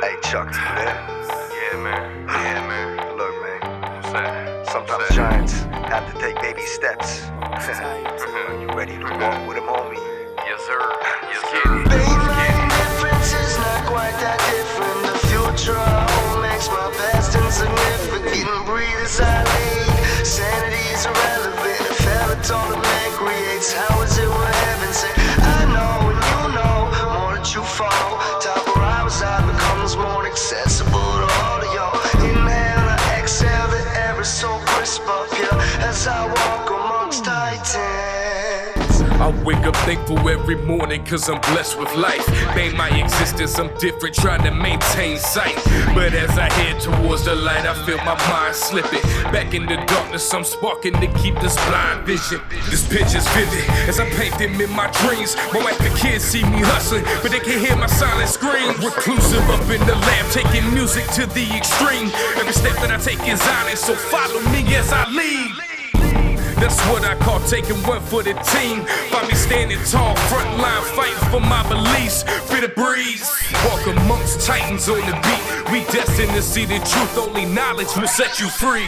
Hey Chuck, you there? Yeah, man. Yeah, man. Look, man. Sometimes giants have to take baby steps. When you ready to walk with them, homie? Crisp up here as I walk amongst titans. I wake up thankful every morning cause I'm blessed with life. Made my existence, I'm different, trying to maintain sight. But as I head towards the light, I feel my mind slipping. Back in the darkness, I'm sparking to keep this blind vision. This picture's vivid as I paint them in my dreams. My wife and kids see me hustling, but they can't hear my silent scream. Reclusive up in the lab, taking music to the extreme. Every step that I take is honest, so follow me as I lead. That's what I call taking one for the team. Find me standing tall, front line, fighting for my beliefs. Feel the breeze, walk amongst titans on the beat. We destined to see the truth, only knowledge will set you free.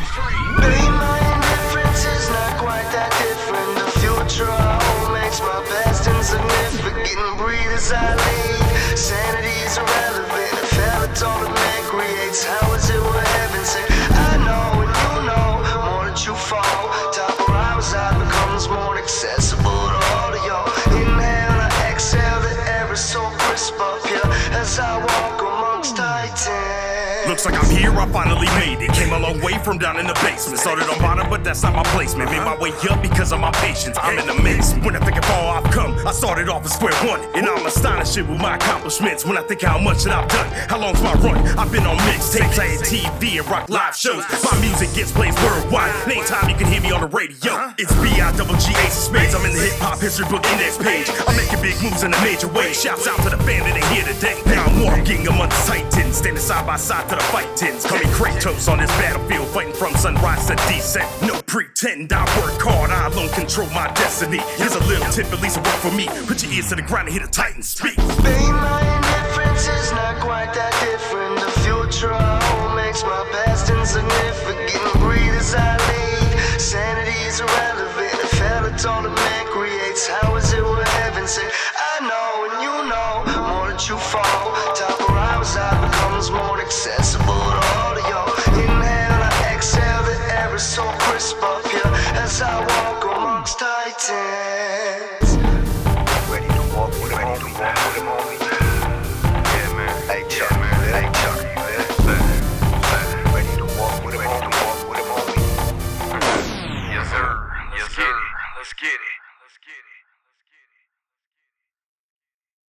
Babe, my indifference is not quite that different. The future I hold makes my past insignificant. Breathe as I leave. Sanity is irrelevant. If Peloton the man creates, Looks like I'm here, I finally made it. Came a long way from down in the basement. Started on bottom, but that's not my placement. Made my way up because of my patience. I'm in the mix. When I think of all I've come, I started off at square one. And I'm astonished with my accomplishments. When I think how much that I've done, how long's my run? I've been on mixtapes, I had TV and rock live shows. My music gets played worldwide. And anytime you can hear me on the radio, uh-huh. it's B-I-double-G-A spades. I'm in the hip hop history book index page. I'm making big moves in a major way. Shouts out to the fan that ain't here today. Now I'm walking amongst titans, standing side by side to the fight tins. Call me Kratos on this battlefield, fighting from sunrise to descent. No pretend, I work hard, I alone control my destiny. Here's a little tip, at least it work for me. Put your ears to the ground and hear the titans speak. Babe, my indifference is not quite that different. The future I hold makes my past insignificant. Breathe as I leave. Sanity is irrelevant. If Peloton the man creates, how is it what heaven said? I know and you know more that you fall. Top I becomes more accessible to all of y'all. Inhale, I exhale, the air is so crisp up here as I walk amongst titans. Ready to walk with them, homie? Walk with them, homie? Yeah, man. Hey Chuck, hey Chuck? Ready to walk with them? Walk with them, homie? Yes, sir. Yes, sir. Let's. Let's get it.